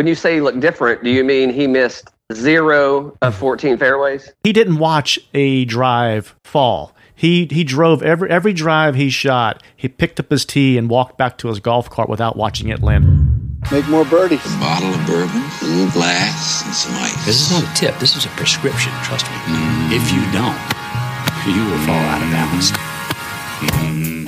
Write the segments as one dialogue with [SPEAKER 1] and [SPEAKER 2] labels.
[SPEAKER 1] when you say he looked different, do you mean he missed zero of 14 fairways?
[SPEAKER 2] He didn't watch a drive fall. He he drove every every drive he shot. He picked up his tee and walked back to his golf cart without watching it land.
[SPEAKER 3] Make more birdies.
[SPEAKER 4] A bottle of bourbon, a little glass, and some ice.
[SPEAKER 5] This is not a tip. This is a prescription. Trust me. Mm. If you don't, you will fall out of balance.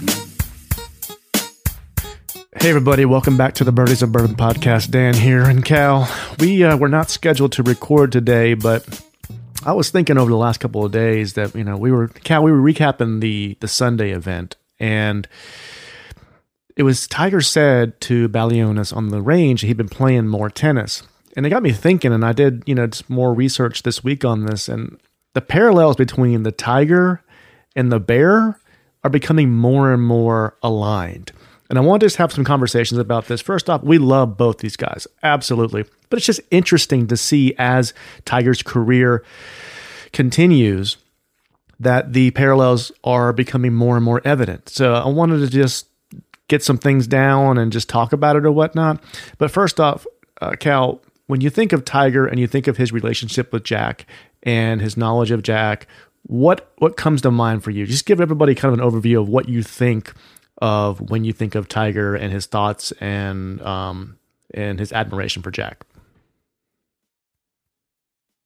[SPEAKER 2] Hey everybody, welcome back to the Birdies of Bourbon podcast. Dan here and Cal. We uh, were not scheduled to record today, but I was thinking over the last couple of days that you know we were Cal, we were recapping the the Sunday event, and it was Tiger said to Balionis on the range he'd been playing more tennis, and it got me thinking. And I did you know more research this week on this, and the parallels between the Tiger and the Bear are becoming more and more aligned. And I want to just have some conversations about this. First off, we love both these guys, absolutely. But it's just interesting to see as Tiger's career continues that the parallels are becoming more and more evident. So I wanted to just get some things down and just talk about it or whatnot. But first off, uh, Cal, when you think of Tiger and you think of his relationship with Jack and his knowledge of Jack, what what comes to mind for you? Just give everybody kind of an overview of what you think of when you think of Tiger and his thoughts and um, and his admiration for Jack.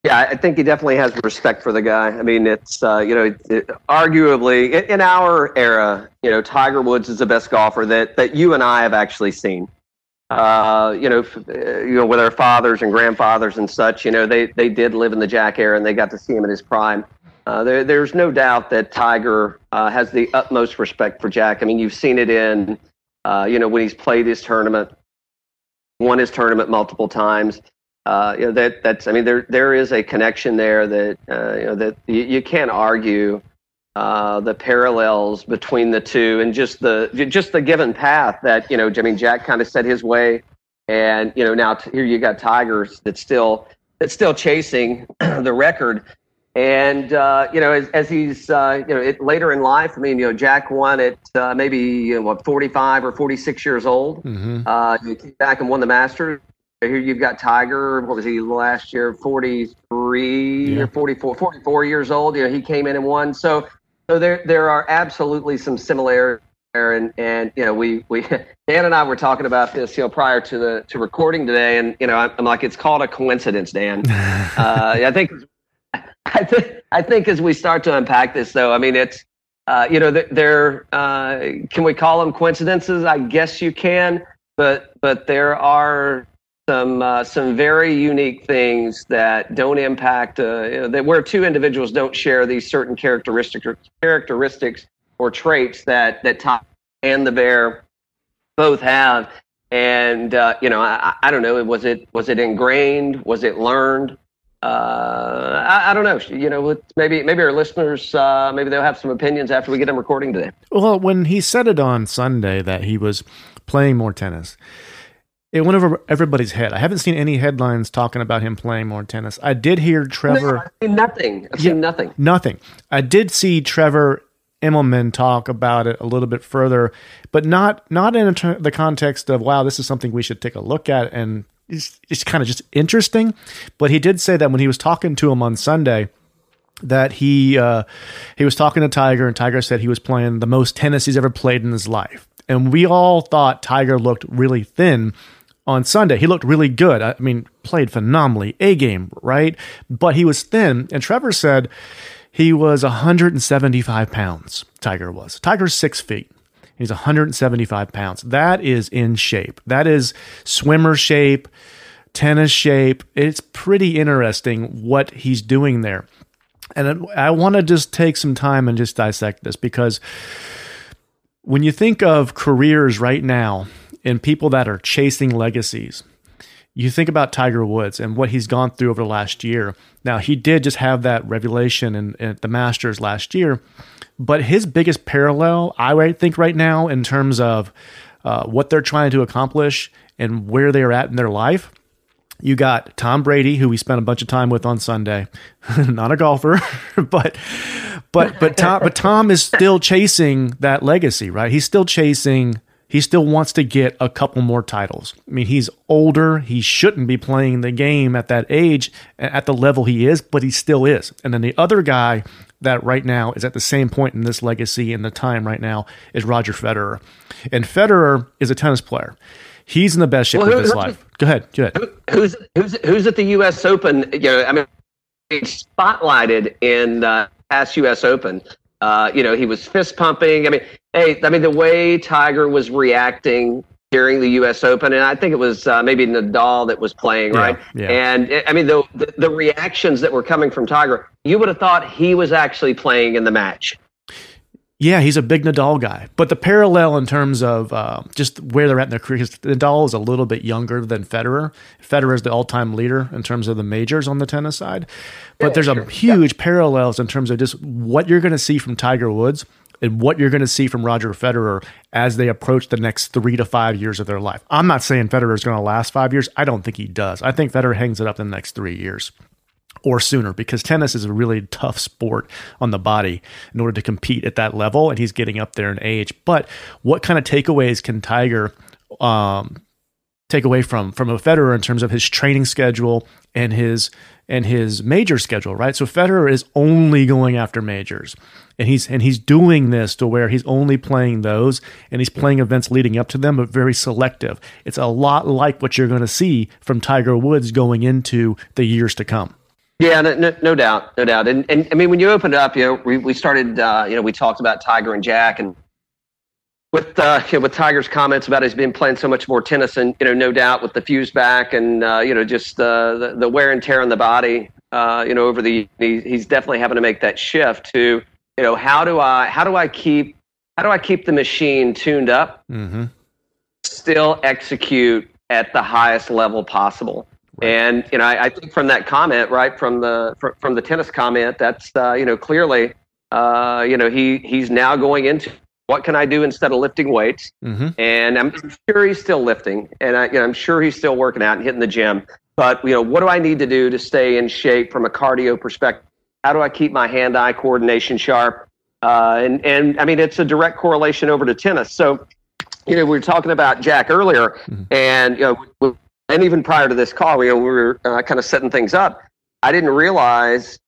[SPEAKER 1] Yeah, I think he definitely has respect for the guy. I mean, it's uh, you know, it, it, arguably in, our era, you know, Tiger Woods is the best golfer that that you and I have actually seen. Uh, you know, uh, you know, with our fathers and grandfathers and such, you know, they they did live in the Jack era and they got to see him in his prime. Uh, there, there's no doubt that Tiger uh, has the utmost respect for Jack. I mean, you've seen it in, uh, you know, when he's played his tournament, won his tournament multiple times. Uh, you know, that that's. I mean, there there is a connection there that uh, you know that you, you can't argue uh, the parallels between the two, and just the just the given path that you know. I mean, Jack kind of set his way, and you know now t- here you got Tigers that's still that's still chasing the record and uh, you know, as, as he's uh, you know it, later in life, I mean, you know, Jack won at uh, maybe you know, what 45 or 46 years old. Mm-hmm. Uh, he came back and won the Masters. Here you've got Tiger. What was he last year? 43 yeah. or 44, 44 years old. You know, he came in and won. So, so there there are absolutely some similarities there. And and you know, we we Dan and I were talking about this, you know, prior to the to recording today. And you know, I'm, I'm like, it's called a coincidence, Dan. Uh, I think I think I think as we start to unpack this, though, I mean, it's uh, you know, there uh, can we call them coincidences? I guess you can, but but there are some uh, some very unique things that don't impact uh, that where two individuals don't share these certain characteristics or characteristics or traits that that top and the bear both have. And uh, you know, I, I don't know. Was it was it ingrained? Was it learned? Uh, I, I, don't know. You know, maybe maybe our listeners, uh, maybe they'll have some opinions after we get them recording today.
[SPEAKER 2] Well, when he said it on Sunday that he was playing more tennis, it went over everybody's head. I haven't seen any headlines talking about him playing more tennis. I did hear Trevor.
[SPEAKER 1] No, I've seen nothing. I've yeah, seen nothing.
[SPEAKER 2] Nothing. I did see Trevor Immelman talk about it a little bit further, but not not in the context of wow, this is something we should take a look at and it's, kind of just interesting. But he did say that when he was talking to him on Sunday, that he uh, he was talking to Tiger, and Tiger said he was playing the most tennis he's ever played in his life. And we all thought Tiger looked really thin on Sunday. He looked really good. I mean, played phenomenally, a game, right? But he was thin. And Trevor said he was 175 pounds. Tiger was. Tiger's six feet. He's 175 pounds. That is in shape. That is swimmer shape, tennis shape. It's pretty interesting what he's doing there. And I want to just take some time and just dissect this because when you think of careers right now and people that are chasing legacies, you think about Tiger Woods and what he's gone through over the last year. Now, he did just have that revelation in, in the Masters last year, but his biggest parallel, I think, right now, in terms of uh, what they're trying to accomplish and where they're at in their life, you got Tom Brady, who we spent a bunch of time with on Sunday, not a golfer, but but but Tom but Tom is still chasing that legacy, right? He's still chasing he still wants to get a couple more titles. I mean, he's older. He shouldn't be playing the game at that age at the level he is, but he still is. And then the other guy that right now is at the same point in this legacy and the time right now is Roger Federer. And Federer is a tennis player. He's in the best shape well, of his life. Go ahead. Go ahead.
[SPEAKER 1] Who's who's who's at the U.S. Open? You know, I mean, he's spotlighted in uh, past U.S. Open. Uh, you know, he was fist pumping. I mean, hey, I mean the way Tiger was reacting during the U.S. Open, and I think it was uh, maybe Nadal that was playing, yeah, right? Yeah. And I mean the, the, the reactions that were coming from Tiger, you would have thought he was actually playing in the match.
[SPEAKER 2] Yeah, he's a big Nadal guy. But the parallel in terms of uh, just where they're at in their career, Nadal is a little bit younger than Federer. Federer is the all-time leader in terms of the majors on the tennis side. But yeah, there's sure. a huge yeah. parallels in terms of just what you're going to see from Tiger Woods and what you're going to see from Roger Federer as they approach the next three to five years of their life. I'm not saying Federer is going to last five years. I don't think he does. I think Federer hangs it up in the next three years or sooner because tennis is a really tough sport on the body in order to compete at that level and he's getting up there in age but what kind of takeaways can tiger um, take away from from a Federer in terms of his training schedule and his and his major schedule, right? So Federer is only going after majors. And he's and he's doing this to where he's only playing those and he's playing events leading up to them, but very selective. It's a lot like what you're going to see from Tiger Woods going into the years to come.
[SPEAKER 1] Yeah, no, no, no, doubt, no doubt. And, and I mean, when you opened up, you know, we, we started, uh, you know, we talked about Tiger and Jack, and with uh, you know, with Tiger's comments about he's been playing so much more tennis, and you know, no doubt with the fuse back, and uh, you know, just uh, the the wear and tear on the body, uh, you know, over the he, he's definitely having to make that shift to, you know, how do I how do I keep how do I keep the machine tuned up, mm-hmm. still execute at the highest level possible. Right. And you know, I, I, think from that comment, right from the from, from the tennis comment, that's uh, you know clearly, uh, you know, he he's now going into what can I do instead of lifting weights, mm-hmm. and I'm sure he's still lifting, and I, you know, I'm sure he's still working out and hitting the gym. But you know, what do I need to do to stay in shape from a cardio perspective? How do I keep my hand-eye coordination sharp? Uh, and and I mean, it's a direct correlation over to tennis. So, you know, we were talking about Jack earlier, mm-hmm. and you know, and even prior to this call, we, we were uh, kind of setting things up. I didn't realize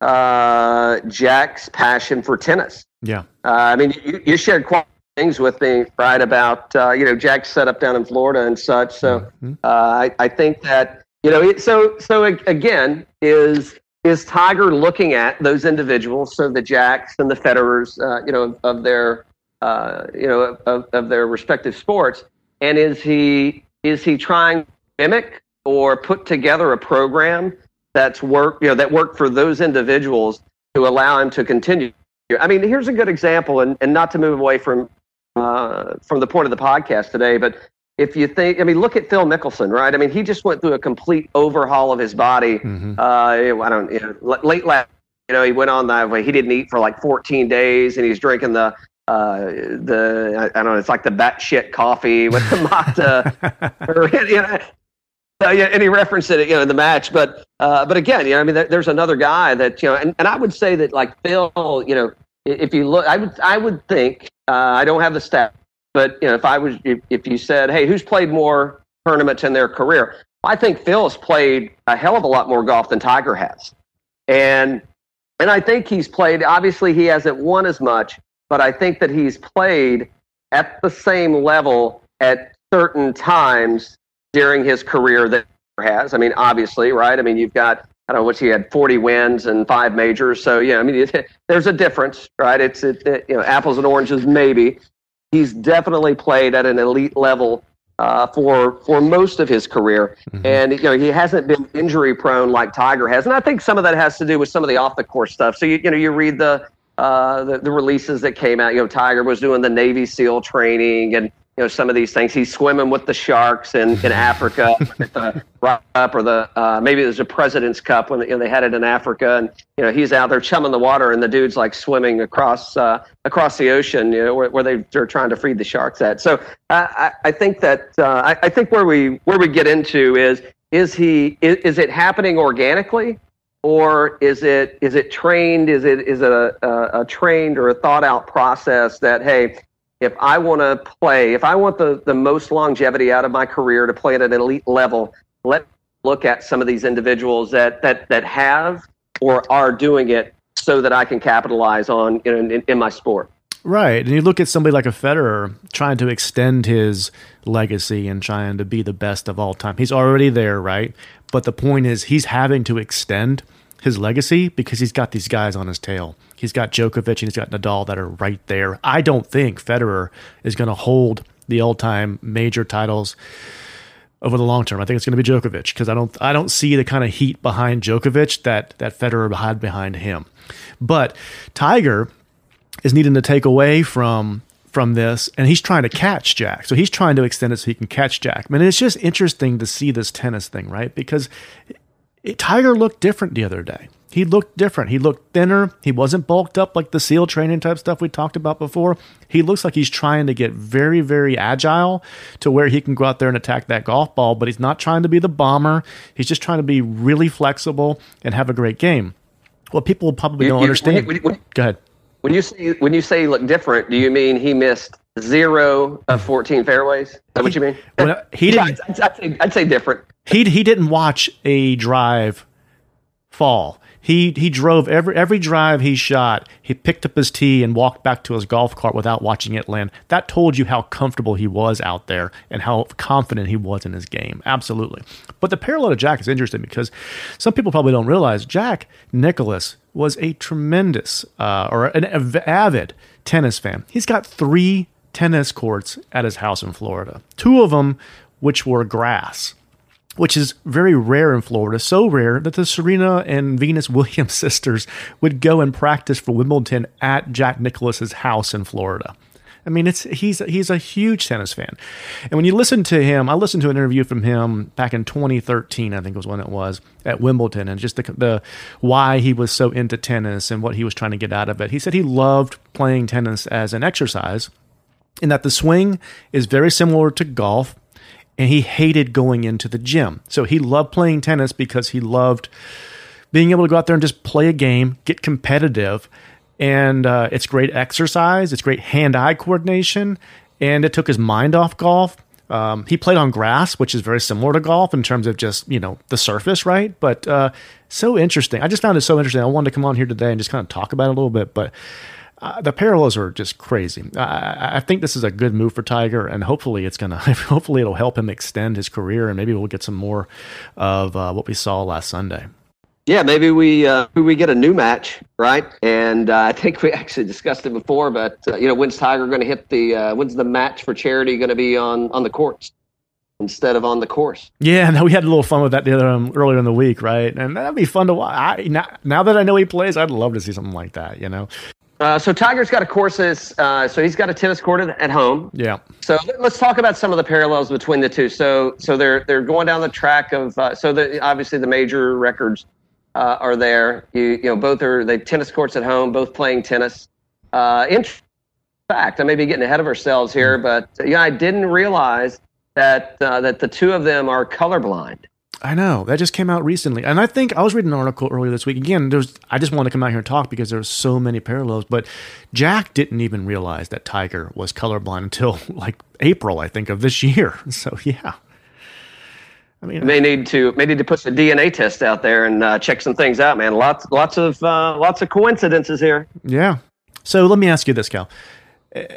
[SPEAKER 1] uh, Jack's passion for tennis.
[SPEAKER 2] Yeah.
[SPEAKER 1] Uh, I mean, you, you, shared quite things with me, right, about, uh, you know, Jack's set up down in Florida and such. So mm-hmm. Uh, I, I think that, you know, it, so, so again, is, is Tiger looking at those individuals, so the Jacks and the Federers, uh, you know, of their, you know, of, of their respective sports, and is he, is he trying mimic or put together a program that's work you know that worked for those individuals to allow him to continue. I mean, here's a good example, and, and not to move away from uh, from the point of the podcast today, but if you think, I mean, look at Phil Mickelson, right? I mean, he just went through a complete overhaul of his body. Mm-hmm. Uh, I don't, you know, late last, you know, he went on that way. He didn't eat for like 14 days, and he's drinking the uh, the I, don't know, it's like the batshit coffee with the mata, or you know, uh, yeah, and he referenced it, you know, in the match. But uh, but again, you know, I mean, there's another guy that you know, and, and I would say that like Phil, you know, if you look, I would I would think uh, I don't have the stat, but you know, if I was if, if you said, hey, who's played more tournaments in their career? I think Phil has played a hell of a lot more golf than Tiger has, and and I think he's played. Obviously, he hasn't won as much, but I think that he's played at the same level at certain times during his career that has. I mean, obviously, right? I mean, you've got I don't know what he had 40 wins and five majors. So yeah, I mean, it, there's a difference, right? It's it, it, you know apples and oranges maybe. He's definitely played at an elite level uh, for for most of his career, mm-hmm. and you know he hasn't been injury prone like Tiger has, and I think some of that has to do with some of the off the course stuff. So you you know you read the uh, the, the releases that came out. You know, Tiger was doing the Navy SEAL training, and you know some of these things. He's swimming with the sharks in, in Africa at the up or the uh, maybe there's a President's Cup when you know, they had it in Africa, and you know he's out there chumming the water, and the dude's like swimming across uh, across the ocean, you know, where, where they, are trying to feed the sharks at. So I, I think that uh, I, I think where we where we get into is is he is, is it happening organically or is it is it trained is it is it a, a, a trained or a thought out process that hey if I want to play, if I want the, the most longevity out of my career to play at an elite level, let look at some of these individuals that that that have or are doing it so that I can capitalize on know, in, in my sport.
[SPEAKER 2] Right. And you look at somebody like a Federer trying to extend his legacy and trying to be the best of all time. He's already there, right? But the point is, he's having to extend his legacy because he's got these guys on his tail. He's got Djokovic and he's got Nadal that are right there. I don't think Federer is going to hold the all-time major titles over the long term. I think it's going to be Djokovic because I don't I don't see the kind of heat behind Djokovic that that Federer had behind him. But Tiger is needing to take away from from this, and he's trying to catch Jack. So he's trying to extend it so he can catch Jack. I mean, it's just interesting to see this tennis thing, right? Because it, Tiger looked different the other day. He looked different. He looked thinner. He wasn't bulked up like the SEAL training type stuff we talked about before. He looks like he's trying to get very, very agile to where he can go out there and attack that golf ball, but he's not trying to be the bomber. He's just trying to be really flexible and have a great game. Well, people probably don't
[SPEAKER 1] You- you-
[SPEAKER 2] understand.
[SPEAKER 1] when you- when-
[SPEAKER 2] go ahead.
[SPEAKER 1] When you say when you say look different, do you mean he missed zero of fourteen fairways? Is that what you mean?
[SPEAKER 2] Well, he didn't.
[SPEAKER 1] I'd, I'd say, I'd say different.
[SPEAKER 2] he he didn't watch a drive fall. He he drove every every drive he shot. He picked up his tee and walked back to his golf cart without watching it land. That told you how comfortable he was out there and how confident he was in his game. Absolutely. But the parallel to Jack is interesting because some people probably don't realize Jack Nicklaus was a tremendous uh, or an av- avid tennis fan. He's got three tennis courts at his house in Florida. Two of them which were grass which is very rare in Florida, so rare that the Serena and Venus Williams sisters would go and practice for Wimbledon at Jack Nicklaus's house in Florida. I mean, it's he's he's a huge tennis fan, and when you listen to him, I listened to an interview from him back in 2013, I think it was when it was at Wimbledon, and just the the why he was so into tennis and what he was trying to get out of it. He said he loved playing tennis as an exercise, in that the swing is very similar to golf and he hated going into the gym. So he loved playing tennis because he loved being able to go out there and just play a game, get competitive, and uh, it's great exercise. It's great hand-eye coordination, and it took his mind off golf. Um, he played on grass, which is very similar to golf in terms of just you know the surface, right? But uh, so interesting. I just found it so interesting. I wanted to come on here today and just kind of talk about it a little bit, but uh, the parallels are just crazy. I, I- I think this is a good move for Tiger, and hopefully it's gonna. Hopefully it'll help him extend his career, and maybe we'll get some more of uh, what we saw last Sunday.
[SPEAKER 1] Yeah, maybe we uh, we get a new match, right? And uh, I think we actually discussed it before, but uh, you know, when's Tiger going to hit the? Uh, when's the match for charity going to be on on the courts instead of on the course?
[SPEAKER 2] Yeah, no, we had a little fun with that the other um, earlier in the week, right? And that'd be fun to watch. I, now, now that I know he plays, I'd love to see something like that. You know?
[SPEAKER 1] Uh, so Tiger's got a courses. Uh, so he's got a tennis court at at home.
[SPEAKER 2] Yeah.
[SPEAKER 1] So let's talk about some of the parallels between the two. So so they're they're going down the track of uh, so the obviously the major records uh, are there. You you know both are they tennis courts at home, both playing tennis. Uh, in fact, I may be getting ahead of ourselves here, but uh, yeah, I didn't realize that uh, that the two of them are colorblind.
[SPEAKER 2] I know that just came out recently, and I think I was reading an article earlier this week. Again, there's I just wanted to come out here and talk because there there's so many parallels. But Jack didn't even realize that Tiger was colorblind until like April, I think, of this year. So yeah, I mean,
[SPEAKER 1] May need to may need to put the DNA test out there and uh, check some things out, man. Lots lots of uh, lots of coincidences here.
[SPEAKER 2] Yeah. So let me ask you this, Cal.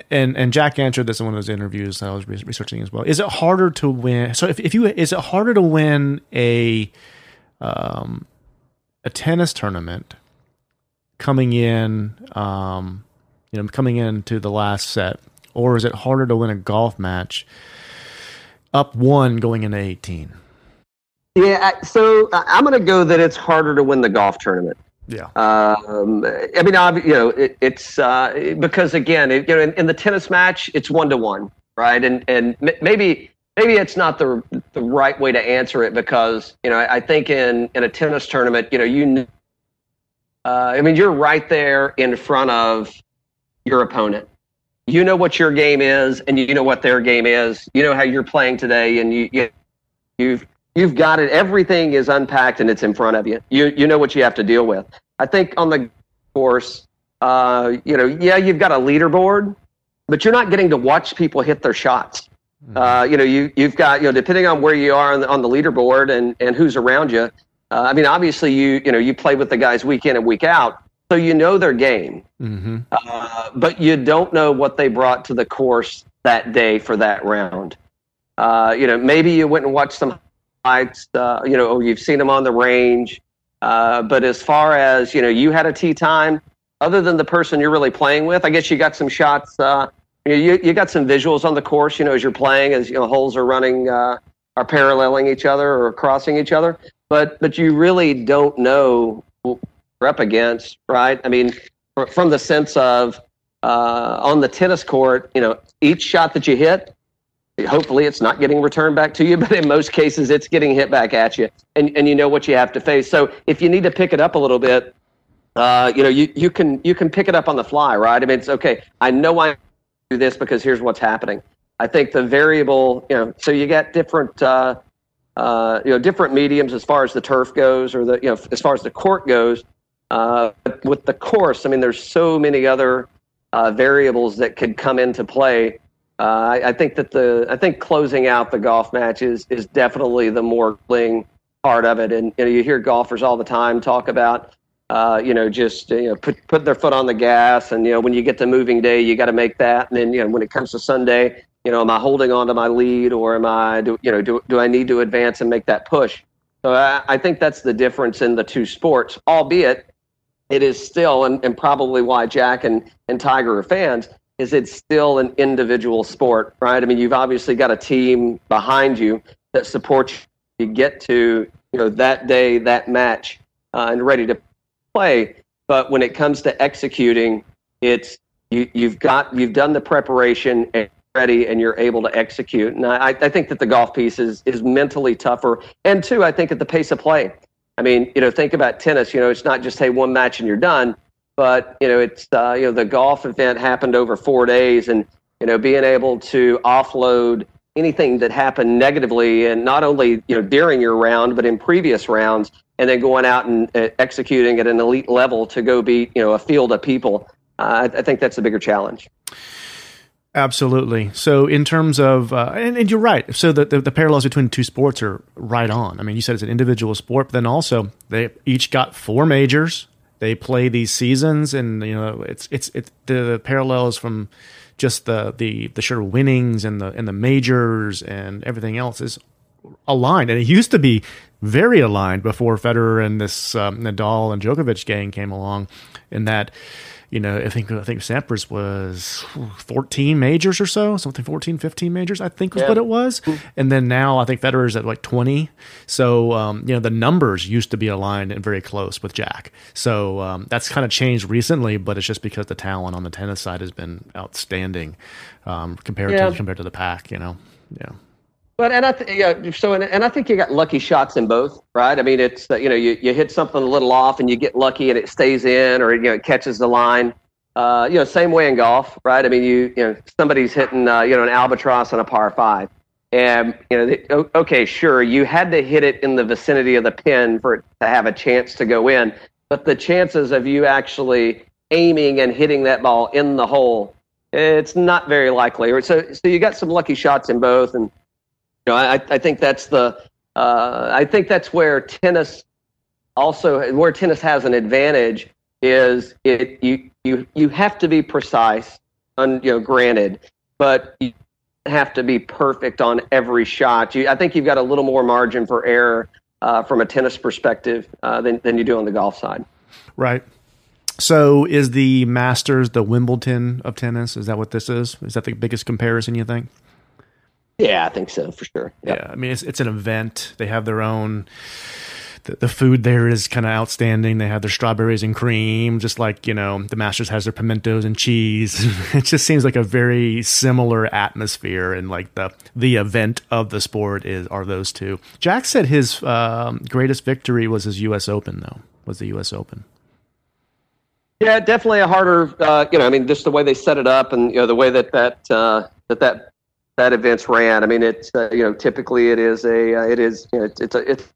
[SPEAKER 2] And and Jack answered this in one of those interviews that I was researching as well. Is it harder to win? So if, if you is it harder to win a um a tennis tournament coming in um you know coming into the last set, or is it harder to win a golf match up one going into eighteen?
[SPEAKER 1] Yeah, so I'm going to go that it's harder to win the golf tournament.
[SPEAKER 2] Yeah.
[SPEAKER 1] Um, I mean, ob- you know, it, it's uh, because again, it, you know, in, in the tennis match, it's one to one, right? And and maybe maybe it's not the the right way to answer it because you know I, I think in in a tennis tournament, you know, you, uh, I mean, you're right there in front of your opponent. You know what your game is, and you know what their game is. You know how you're playing today, and you, you you've you've got it. Everything is unpacked and it's in front of you. You you know what you have to deal with. I think on the course, uh, you know, yeah, you've got a leaderboard, but you're not getting to watch people hit their shots.
[SPEAKER 2] Mm-hmm.
[SPEAKER 1] Uh, you know, you you've got you know depending on where you are on the, on the leaderboard and and who's around you. Uh, I mean, obviously you you know you play with the guys week in and week out, so you know their game,
[SPEAKER 2] Mm-hmm.
[SPEAKER 1] uh, but you don't know what they brought to the course that day for that round. Uh, you know, maybe you went and watched some. Uh, you know, you've seen them on the range. Uh, but as far as you know, you had a tee time. Other than the person you're really playing with, I guess you got some shots. Uh, you, you got some visuals on the course. You know, as you're playing, as you know, holes are running, uh, are paralleling each other or crossing each other. But but you really don't know who you're up against, right? I mean, from the sense of uh, on the tennis court, you know, each shot that you hit, hopefully it's not getting returned back to you, but in most cases it's getting hit back at you, and and you know what you have to face. So if you need to pick it up a little bit, uh, you know, you you can you can pick it up on the fly, right? I mean, it's okay. I know I do this because here's what's happening. I think the variable, you know, so you got different. Uh, uh, you know, different mediums as far as the turf goes, or the you know, as far as the court goes. Uh, with the course, I mean, there's so many other uh, variables that could come into play. Uh, I, I think that the I think closing out the golf match is is definitely the more thing part of it. And you know, you hear golfers all the time talk about, uh, you know, just you know, put put their foot on the gas, and you know, when you get to moving day, you got to make that. And then you know, when it comes to Sunday, you know, am I holding on to my lead, or am I, do, you know, do do I need to advance and make that push? So I, I think that's the difference in the two sports, albeit it is still, and, and probably why Jack and, and Tiger are fans, is it's still an individual sport, right? I mean, you've obviously got a team behind you that supports you to get to, you know, that day, that match, uh, and ready to play. But when it comes to executing, it's you, you've got you've done the preparation and ready, and you're able to execute. And I, I think that the golf piece is is mentally tougher, and two, I think at the pace of play. I mean, you know, think about tennis. You know, it's not just hey one match and you're done, but you know, it's uh, you know the golf event happened over four days, and you know, being able to offload anything that happened negatively, and not only you know during your round, but in previous rounds, and then going out and uh, executing at an elite level to go beat you know a field of people. Uh, I, I think that's a bigger challenge.
[SPEAKER 2] Absolutely. So, in terms of, uh, and, and you're right. So, the, the, the parallels between two sports are right on. I mean, you said it's an individual sport, but then also they each got four majors. They play these seasons, and you know, it's it's it the, parallels from just the the the sure winnings and the and the majors and everything else is aligned. And it used to be very aligned before Federer and this um, Nadal and Djokovic gang came along. In that, you know, I think I think Sampras was 14 majors or so, something 14, 15 majors, I think was
[SPEAKER 1] Yeah.
[SPEAKER 2] what it was. And then now I think Federer's at like 20. So, um, you know, the numbers used to be aligned and very close with Jack. So um, that's kind of changed recently, but it's just because the talent on the tennis side has been outstanding um, compared
[SPEAKER 1] Yeah.
[SPEAKER 2] to compared to the pack, you know. Yeah.
[SPEAKER 1] But and I th- yeah, so and, and I think you got lucky shots in both, right? I mean, it's uh, you know you, you hit something a little off and you get lucky and it stays in or you know it catches the line. Uh, you know, same way in golf, right? I mean, you you know somebody's hitting uh, you know an albatross on a par five, and you know okay, sure, you had to hit it in the vicinity of the pin for it to have a chance to go in, but the chances of you actually aiming and hitting that ball in the hole, it's not very likely. So so you got some lucky shots in both and you know, I, I think that's the uh, I think that's where tennis also where tennis has an advantage is it you you you have to be precise, un, you know, granted, but you have to be perfect on every shot. You, I think you've got a little more margin for error uh, from a tennis perspective uh, than than you do on the golf side.
[SPEAKER 2] Right. So is the Masters the Wimbledon of tennis? Is that what this is? Is that the biggest comparison you think?
[SPEAKER 1] Yeah, I think so for sure. Yep.
[SPEAKER 2] Yeah. I mean, it's it's an event. They have their own. The, the food there is kind of outstanding. They have their strawberries and cream, just like you know the Masters has their pimentos and cheese. it just seems like a very similar atmosphere, and like the the event of the sport is are those two. Jack said his um, greatest victory was his U.S. Open, though. Was the U.S. Open?
[SPEAKER 1] Yeah, definitely a harder. Uh, you know, I mean, just the way they set it up, and you know, the way that that uh, that that that events ran. I mean, it's uh, you know, typically it is a uh, it is you know, it's, it's a it's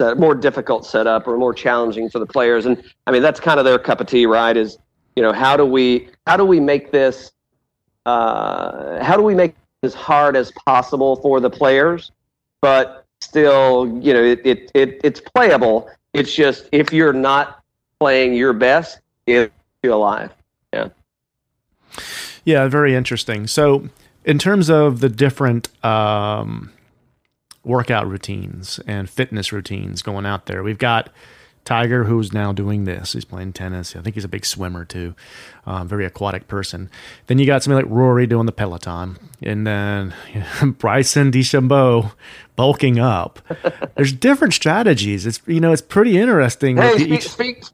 [SPEAKER 1] a more difficult setup or more challenging for the players, and I mean, that's kind of their cup of tea, right? Is you know, how do we how do we make this uh, how do we make as hard as possible for the players, but still, you know, it, it, it it's playable. It's just if you're not playing your best, it's alive. Yeah.
[SPEAKER 2] Yeah, very interesting. So, in terms of the different um, workout routines and fitness routines going out there, we've got Tiger, who's now doing this. He's playing tennis. I think he's a big swimmer too, um, very aquatic person. Then you got somebody like Rory doing the Peloton, and then Bryson DeChambeau bulking up. There's different strategies. It's you know it's pretty interesting.
[SPEAKER 1] Hey, speak, each- speak,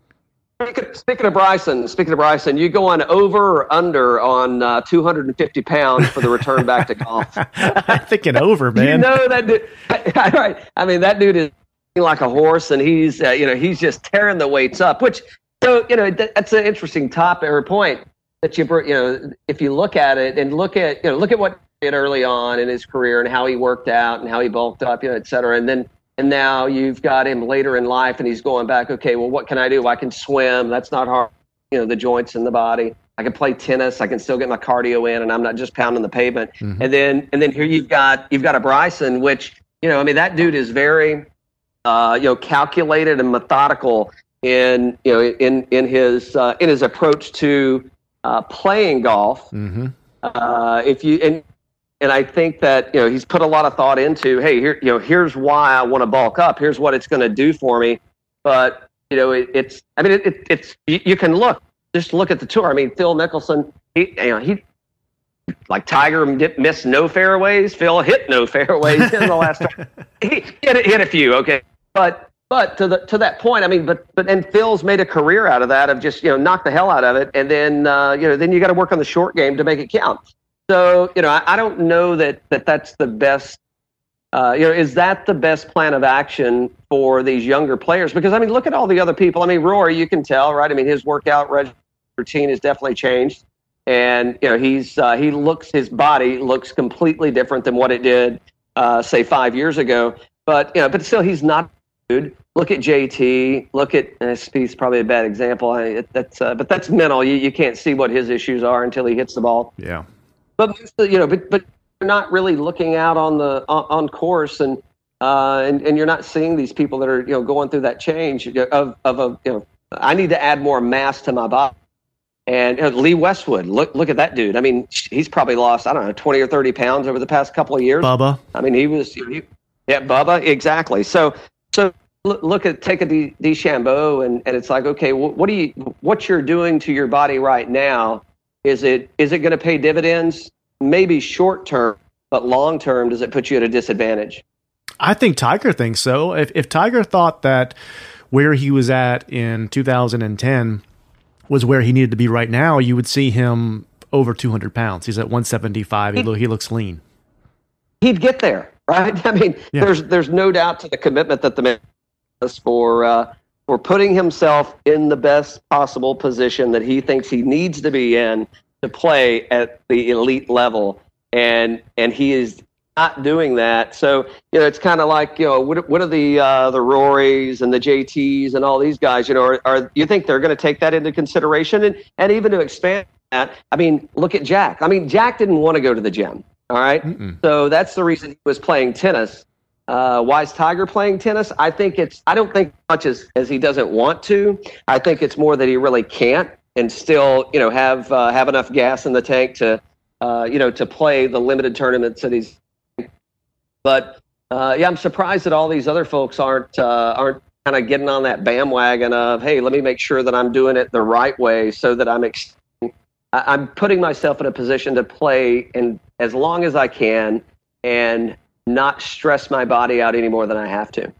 [SPEAKER 1] Speaking, of Bryson, speaking of Bryson, you going over or under on uh, 250 pounds for the return back to golf?
[SPEAKER 2] I'm thinking over, man.
[SPEAKER 1] You know that dude, right? I mean, that dude is like a horse, and he's uh, you know he's just tearing the weights up. Which so you know that, that's an interesting topic or point that you you know if you look at it and look at you know look at what he did early on in his career and how he worked out and how he bulked up, you know, et cetera, and then and now you've got him later in life and he's going back okay well what can i do? I can swim. That's not hard. You know the joints in the body. I can play tennis. I can still get my cardio in and i'm not just pounding the pavement. Mm-hmm. and then and then here you've got you've got a bryson which you know i mean that dude is very uh, you know calculated and methodical in you know in in his uh, in his approach to uh, playing golf. Mm-hmm. Uh, if you and and I think that you know he's put a lot of thought into, hey, here you know here's why I want to bulk up. Here's what it's going to do for me. But you know it, it's I mean it, it, it's you, you, can look just look at the tour. I mean Phil Mickelson, he you know he like Tiger missed no fairways. Phil hit no fairways in the last. he hit, hit a few, okay, but but to the to that point, I mean, but but and Phil's made a career out of that of just you know knock the hell out of it, and then uh, you know then you got to work on the short game to make it count. So you know, I, I don't know that that that's the best. Uh, you know, is that the best plan of action for these younger players? Because I mean, look at all the other people. I mean, Rory, you can tell, right? I mean, his workout routine has definitely changed, and you know, he's uh, he looks his body looks completely different than what it did, uh, say, five years ago. But you know, but still, he's not good. Look at JT. Look at SP's probably a bad example. I that's uh, but that's mental. You you can't see what his issues are until he hits the ball.
[SPEAKER 2] Yeah
[SPEAKER 1] but you know, but but you're not really looking out on the on, on course, and uh, and and you're not seeing these people that are you know going through that change of of a you know. I need to add more mass to my body. And you know, Lee Westwood, look look at that dude. I mean, he's probably lost I don't know twenty or thirty pounds over the past couple of years.
[SPEAKER 2] Bubba.
[SPEAKER 1] I mean, he was he, yeah, Bubba exactly. So so look at take a D, DeChambeau and and it's like okay, what do you what you're doing to your body right now is it is it going to pay dividends? Maybe short term, but long term, does it put you at a disadvantage?
[SPEAKER 2] I think Tiger thinks so. If if Tiger thought that where he was at in 2010 was where he needed to be right now, you would see him over 200 pounds. He's at 175. He, he looks lean.
[SPEAKER 1] He'd get there, right? I mean, yeah. there's there's no doubt to the commitment that the man has for uh, for putting himself in the best possible position that he thinks he needs to be in to play at the elite level. And and he is not doing that. So you know it's kind of like you know what, what are the uh, the Rorys and the JTs and all these guys you know are, are you think they're going to take that into consideration? And and even to expand that I mean look at Jack. I mean Jack didn't want to go to the gym all right? so that's the reason he was playing tennis uh, is Tiger playing tennis? I think it's. I don't think much as as he doesn't want to. I think it's more that he really can't, and still, you know, have uh, have enough gas in the tank to, uh, you know, to play the limited tournaments that he's. But uh, yeah, I'm surprised that all these other folks aren't uh, aren't kind of getting on that bandwagon of, hey, let me make sure that I'm doing it the right way, so that I'm. Ex- I'm putting myself in a position to play and as long as I can and not stress my body out any more than I have to.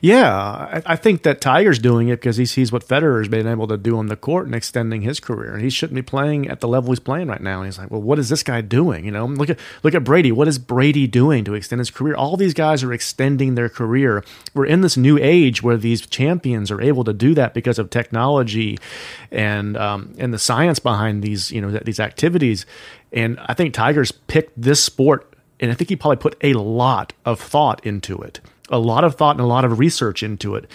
[SPEAKER 2] Yeah, I, think that Tiger's doing it because he sees what Federer's been able to do on the court and extending his career. And he shouldn't be playing at the level he's playing right now. And he's like, well, what is this guy doing? You know, look at look at Brady. What is Brady doing to extend his career? All these guys are extending their career. We're in this new age where these champions are able to do that because of technology and um, and the science behind these you know these activities. And I think Tiger's picked this sport and I think he probably put a lot of thought into it, a lot of thought and a lot of research into it.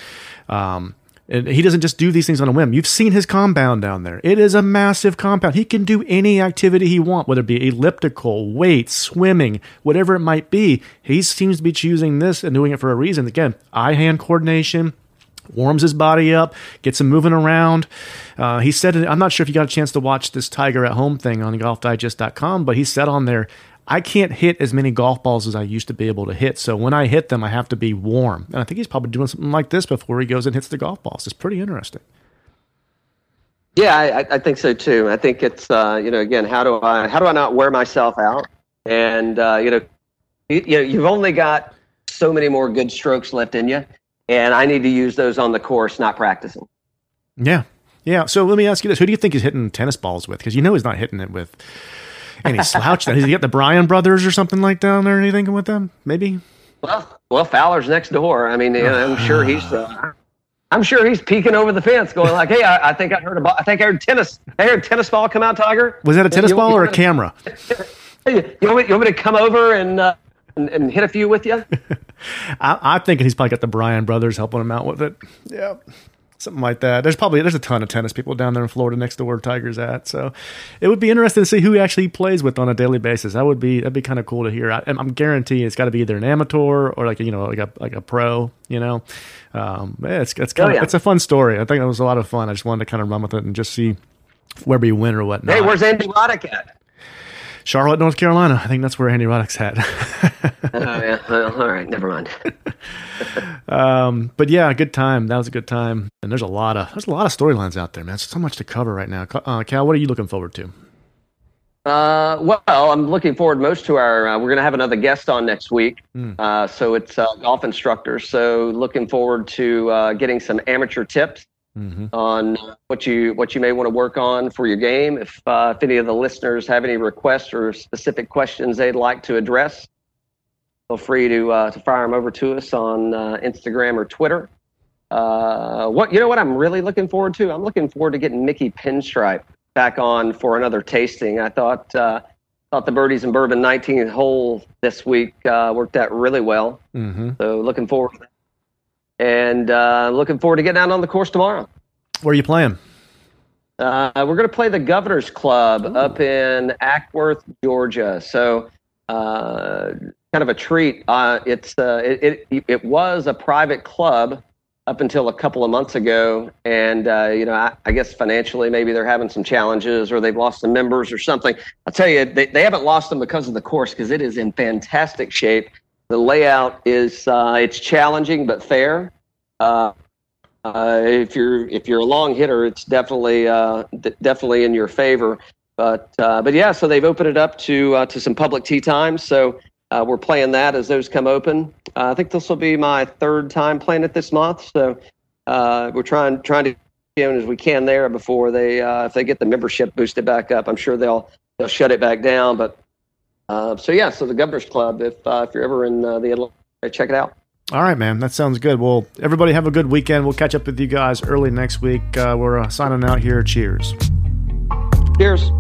[SPEAKER 2] Um, And he doesn't just do these things on a whim. You've seen his compound down there. It is a massive compound. He can do any activity he wants, whether it be elliptical, weight, swimming, whatever it might be. He seems to be choosing this and doing it for a reason. Again, eye hand coordination, warms his body up, gets him moving around. Uh, he said, I'm not sure if you got a chance to watch this Tiger at Home thing on golfdigest.com, but he said on there, I can't hit as many golf balls as I used to be able to hit. So when I hit them, I have to be warm. And I think he's probably doing something like this before he goes and hits the golf balls. It's pretty interesting.
[SPEAKER 1] Yeah, I, I think so too. I think it's uh, you know again how do I how do I not wear myself out? And uh, you know you, you know you've only got so many more good strokes left in you, and I need to use those on the course, not practicing.
[SPEAKER 2] Yeah, yeah. So let me ask you this: Who do you think he's hitting tennis balls with? Because you know he's not hitting it with any slouch. Has he got the Bryan brothers or something like down there? Anything with them? Maybe.
[SPEAKER 1] Well, well, Fowler's next door. I mean, I'm sure he's. Uh, I'm sure he's peeking over the fence, going like, "Hey, I, I think I heard a ball. I think I heard tennis. I heard tennis ball come out, Tiger.
[SPEAKER 2] Was that a tennis
[SPEAKER 1] You-
[SPEAKER 2] ball
[SPEAKER 1] you
[SPEAKER 2] or a camera?
[SPEAKER 1] You, want me, you want me to come over and, uh, and and hit a few with you?
[SPEAKER 2] I, I'm thinking he's probably got the Bryan brothers helping him out with it. Yeah, something like that. There's probably there's a ton of tennis people down there in Florida next to where Tiger's at. So it would be interesting to see who he actually plays with on a daily basis. That would be that'd be kind of cool to hear. I, I'm guaranteeing it's got to be either an amateur or like you know like a like a pro. You know, um, yeah, it's it's kind of
[SPEAKER 1] yeah.
[SPEAKER 2] it's a fun story. I think it was a lot of fun. I just wanted to kind of run with it and just see where we win or whatnot.
[SPEAKER 1] hey, where's Andy Roddick at?
[SPEAKER 2] Charlotte, North Carolina? I think that's where Andy Roddick's at.
[SPEAKER 1] Oh yeah. Well, all right, never mind.
[SPEAKER 2] Um, but yeah, good time. That was a good time. And there's a lot of there's a lot of storylines out there, man. There's so much to cover right now. Uh, Cal, what are you looking forward to?
[SPEAKER 1] Uh, well, I'm looking forward most to our. Uh, we're going to have another guest on next week. Uh, so it's uh, golf instructor. So looking forward to uh, getting some amateur tips on what you what you may want to work on for your game. If uh, if any of the listeners have any requests or specific questions they'd like to address, feel free to uh, to fire them over to us on uh, Instagram or Twitter. Uh, what you know what I'm really looking forward to? I'm looking forward to getting Mickey Pinstripe back on for another tasting. I thought uh, thought the birdies and bourbon 19th hole this week uh, worked out really well.
[SPEAKER 2] Mm-hmm.
[SPEAKER 1] So looking forward to that. And uh, looking forward to getting out on the course tomorrow.
[SPEAKER 2] Where are you playing?
[SPEAKER 1] Uh, we're going to play the Governor's Club up in Acworth, Georgia. So, uh, kind of a treat. Uh, it's uh, it, it it was a private club up until a couple of months ago, and uh, you know, I, I guess financially maybe they're having some challenges, or they've lost some members or something. I'll tell you, they, they haven't lost them because of the course because it is in fantastic shape. The layout is uh, it's challenging but fair. Uh, uh, if you're if you're a long hitter, it's definitely uh, d- definitely in your favor. But uh, but yeah, so they've opened it up to uh, to some public tee times. So we're playing that as those come open. I think this will be my third time playing it this month. So we're trying trying to get as we can there before they if they get the membership boosted back up. I'm sure they'll they'll shut it back down. But uh, so yeah, so the Governor's Club. If uh, if you're ever in uh, the Atlanta, check it out.
[SPEAKER 2] All right, man. That sounds good. Well, everybody have a good weekend. We'll catch up with you guys early next week. Uh, we're uh, signing out here. Cheers.
[SPEAKER 1] Cheers.